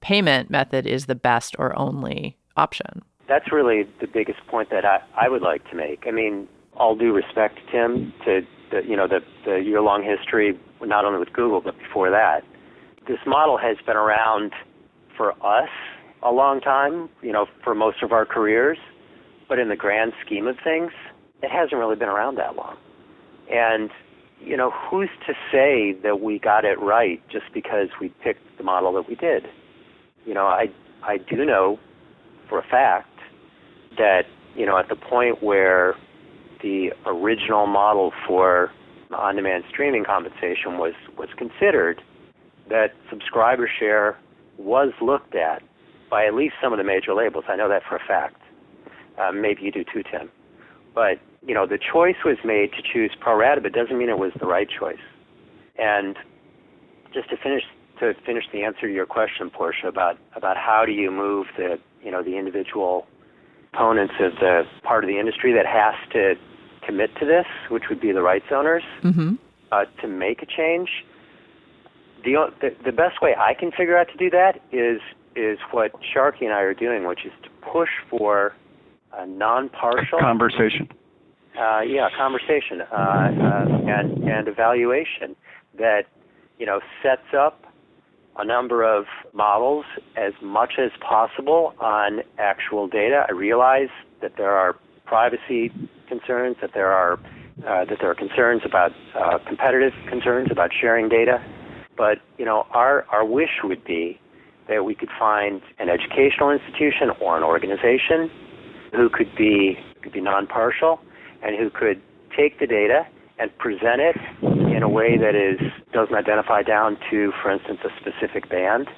payment method is the best or only option that's really the biggest point that I, I would like to make. I mean, all due respect, Tim, to the, you know the, the year-long history, not only with Google but before that, this model has been around for us a long time. You know, for most of our careers, but in the grand scheme of things, it hasn't really been around that long. And you know, who's to say that we got it right just because we picked the model that we did? You know, I I do know for a fact that you know at the point where the original model for on-demand streaming compensation was was considered, that subscriber share was looked at by at least some of the major labels. I know that for a fact. Um, maybe you do too, Tim. But you know the choice was made to choose pro rata, but doesn't mean it was the right choice. And just to finish to finish the answer to your question, Portia, about about how do you move the you know the individual components of the part of the industry that has to commit to this, which would be the rights owners, mm-hmm. uh, to make a change. The, the the best way I can figure out to do that is is what Sharky and I are doing, which is to push for a non-partial conversation. Uh, yeah, conversation uh, uh, and and evaluation that you know sets up a number of models as much as possible on actual data. I realize that there are privacy concerns, that there are uh, that there are concerns about uh, competitive concerns about sharing data, but you know our our wish would be that we could find an educational institution or an organization who could be could be non-partial and who could take the data and present it in a way that is doesn't identify down to, for instance, a specific band,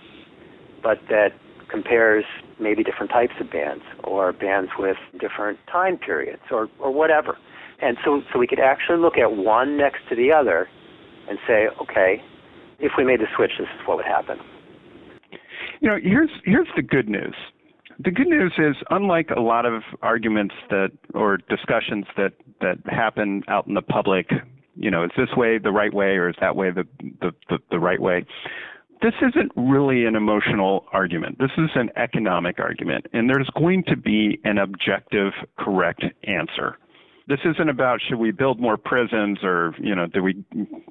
but that compares maybe different types of bands or bands with different time periods or, or whatever. And so, so we could actually look at one next to the other and say, okay, if we made the switch, this is what would happen. You know, here's here's the good news. The good news is, unlike a lot of arguments that or discussions that that happen out in the public, you know, is this way the right way or is that way the the, the, the right way? This isn't really an emotional argument. This is an economic argument, and there's going to be an objective, correct answer this isn't about should we build more prisons or you know do we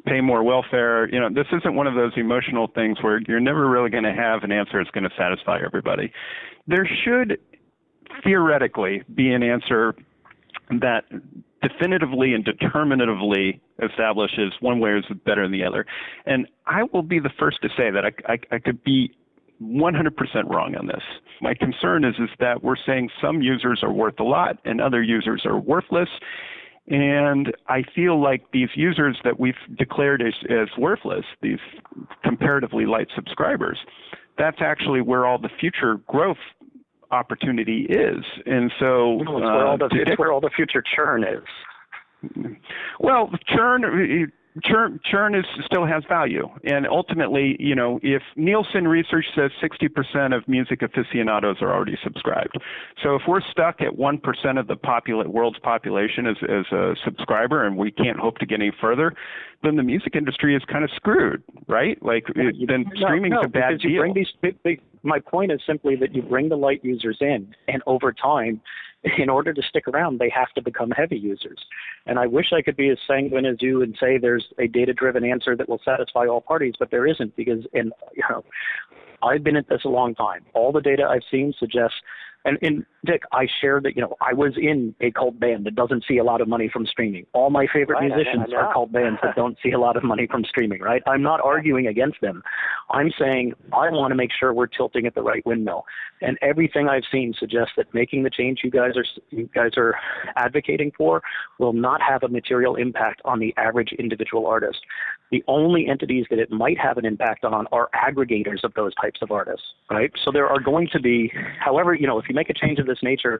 pay more welfare you know this isn't one of those emotional things where you're never really going to have an answer that's going to satisfy everybody there should theoretically be an answer that definitively and determinatively establishes one way is better than the other and i will be the first to say that i, I, I could be 100% wrong on this. My concern is, is that we're saying some users are worth a lot and other users are worthless. And I feel like these users that we've declared as, as worthless, these comparatively light subscribers, that's actually where all the future growth opportunity is. And so no, it's, where all the, uh, it's where all the future churn is. Well, churn churn churn is still has value and ultimately you know if nielsen research says 60% of music aficionados are already subscribed so if we're stuck at 1% of the popula- world's population as, as a subscriber and we can't hope to get any further then the music industry is kind of screwed right like it, then streaming's no, a bad deal bring these big, big, my point is simply that you bring the light users in and over time in order to stick around, they have to become heavy users. And I wish I could be as sanguine as you and say there's a data driven answer that will satisfy all parties, but there isn't because, and you know, I've been at this a long time. All the data I've seen suggests and, and Dick, I share that, you know, I was in a cult band that doesn't see a lot of money from streaming. All my favorite right, musicians I, I are cult bands that don't see a lot of money from streaming, right? I'm not arguing against them. I'm saying I want to make sure we're tilting at the right windmill. And everything I've seen suggests that making the change you guys are you guys are advocating for will not have a material impact on the average individual artist. The only entities that it might have an impact on are aggregators of those types of artists, right? So there are going to be, however, you know, if you make a change of this nature,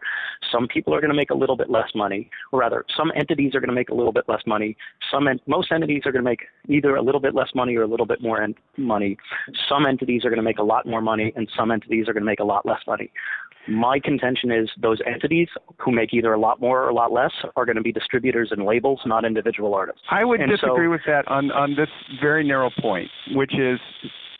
some people are going to make a little bit less money, or rather, some entities are going to make a little bit less money. Some en- most entities are going to make either a little bit less money or a little bit more en- money. Some entities are going to make a lot more money, and some entities are going to make a lot less money. My contention is those entities who make either a lot more or a lot less are going to be distributors and labels, not individual artists. I would and disagree so, with that on, on this very narrow point, which is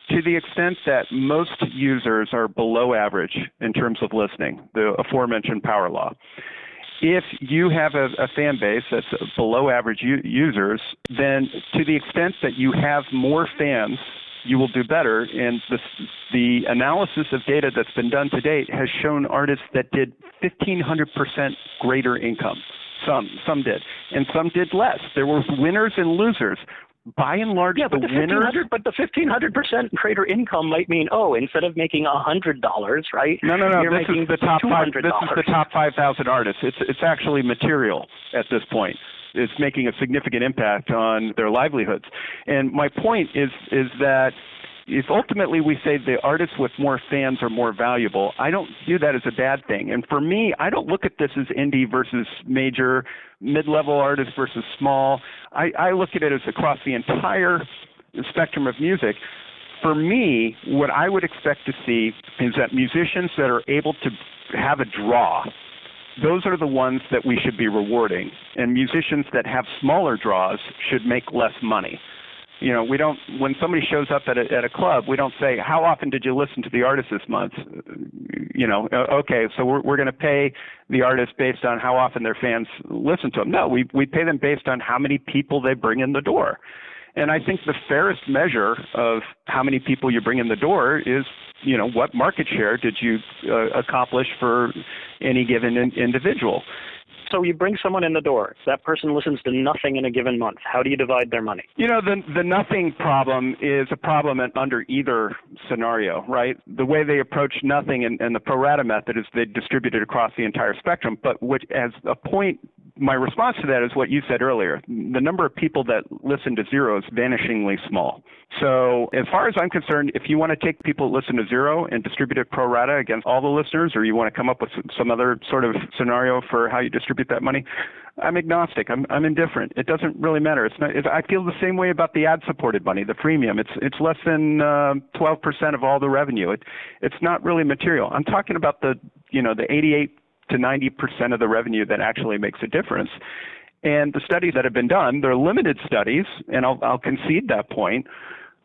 to the extent that most users are below average in terms of listening, the aforementioned power law. If you have a, a fan base that's below average u- users, then to the extent that you have more fans, you will do better. And the, the analysis of data that's been done to date has shown artists that did 1,500% greater income. Some, some did, and some did less. There were winners and losers by and large, yeah, but the, the winners. But the fifteen hundred percent greater income might mean, oh, instead of making a hundred dollars, right? No, no, no. You're this making is the top five. This is the top five thousand artists. It's it's actually material at this point. It's making a significant impact on their livelihoods. And my point is is that if ultimately we say the artists with more fans are more valuable, I don't view that as a bad thing. And for me, I don't look at this as indie versus major, mid-level artists versus small. I, I look at it as across the entire spectrum of music. For me, what I would expect to see is that musicians that are able to have a draw those are the ones that we should be rewarding. And musicians that have smaller draws should make less money. You know, we don't. When somebody shows up at a, at a club, we don't say, "How often did you listen to the artist this month?" You know, okay, so we're we're going to pay the artist based on how often their fans listen to them. No, we we pay them based on how many people they bring in the door. And I think the fairest measure of how many people you bring in the door is, you know, what market share did you uh, accomplish for any given in- individual? So you bring someone in the door. That person listens to nothing in a given month. How do you divide their money? You know, the the nothing problem is a problem under either scenario, right? The way they approach nothing and, and the pro rata method is they distribute it across the entire spectrum. But which, as a point my response to that is what you said earlier. The number of people that listen to zero is vanishingly small. So, as far as I'm concerned, if you want to take people that listen to zero and distribute it pro rata against all the listeners, or you want to come up with some other sort of scenario for how you distribute that money, I'm agnostic. I'm, I'm indifferent. It doesn't really matter. It's not. I feel the same way about the ad-supported money, the freemium. It's it's less than uh, 12% of all the revenue. It it's not really material. I'm talking about the you know the 88 to 90% of the revenue that actually makes a difference. And the studies that have been done, they're limited studies, and I'll, I'll concede that point,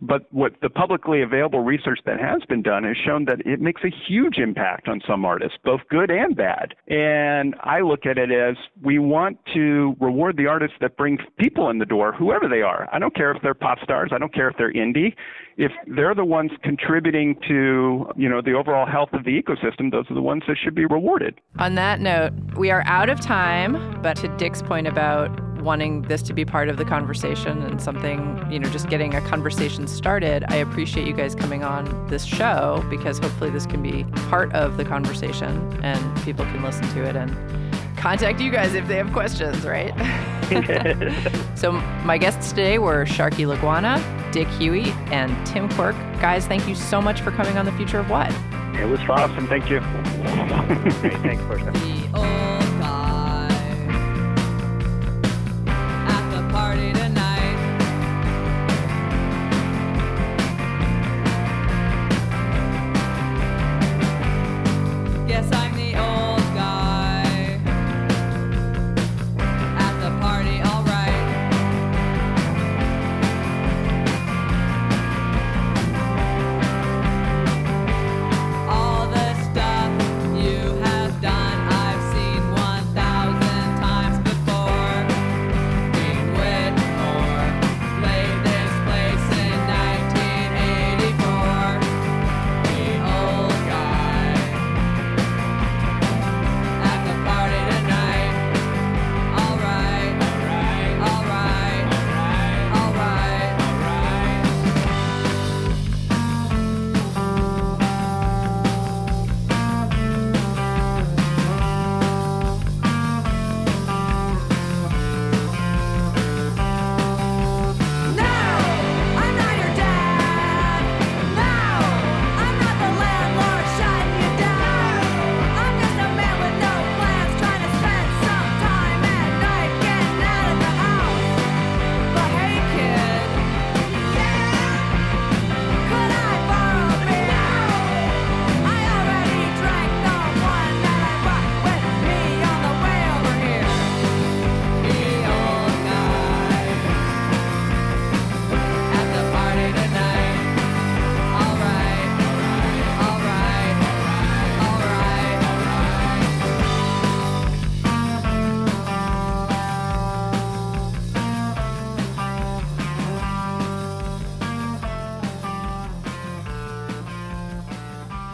but what the publicly available research that has been done has shown that it makes a huge impact on some artists, both good and bad. And I look at it as we want to reward the artists that bring people in the door, whoever they are. I don't care if they're pop stars, I don't care if they're indie. If they're the ones contributing to, you know, the overall health of the ecosystem, those are the ones that should be rewarded. On that note, we are out of time, but to Dick's point about wanting this to be part of the conversation and something, you know, just getting a conversation started. I appreciate you guys coming on this show because hopefully this can be part of the conversation and people can listen to it and contact you guys if they have questions, right? <laughs> so my guests today were Sharky Laguana, Dick Huey, and Tim Quirk. Guys, thank you so much for coming on The Future of What. It was fun. Awesome. Thank you. Great. Thanks, Portia. <laughs>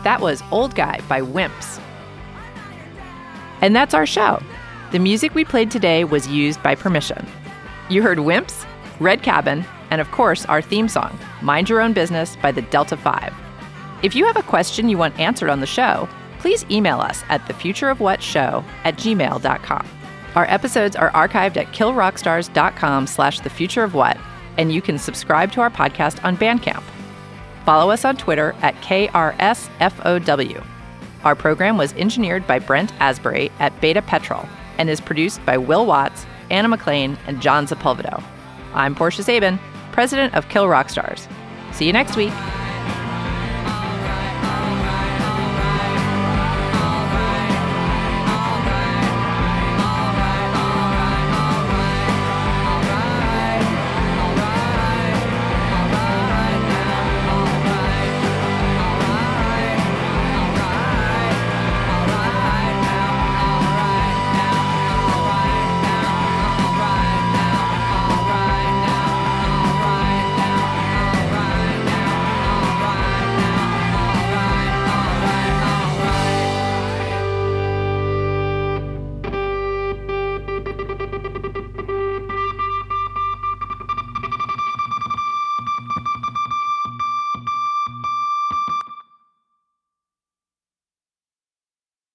That was Old Guy by Wimps. And that's our show. The music we played today was used by permission. You heard Wimps, Red Cabin, and of course, our theme song, Mind Your Own Business by the Delta 5. If you have a question you want answered on the show, please email us at thefutureofwhatshow at gmail.com. Our episodes are archived at killrockstars.com slash thefutureofwhat, and you can subscribe to our podcast on Bandcamp. Follow us on Twitter at KRSFOW. Our program was engineered by Brent Asbury at Beta Petrol and is produced by Will Watts, Anna McLean, and John Sepulvedo. I'm Portia Sabin, president of Kill Rock Stars. See you next week.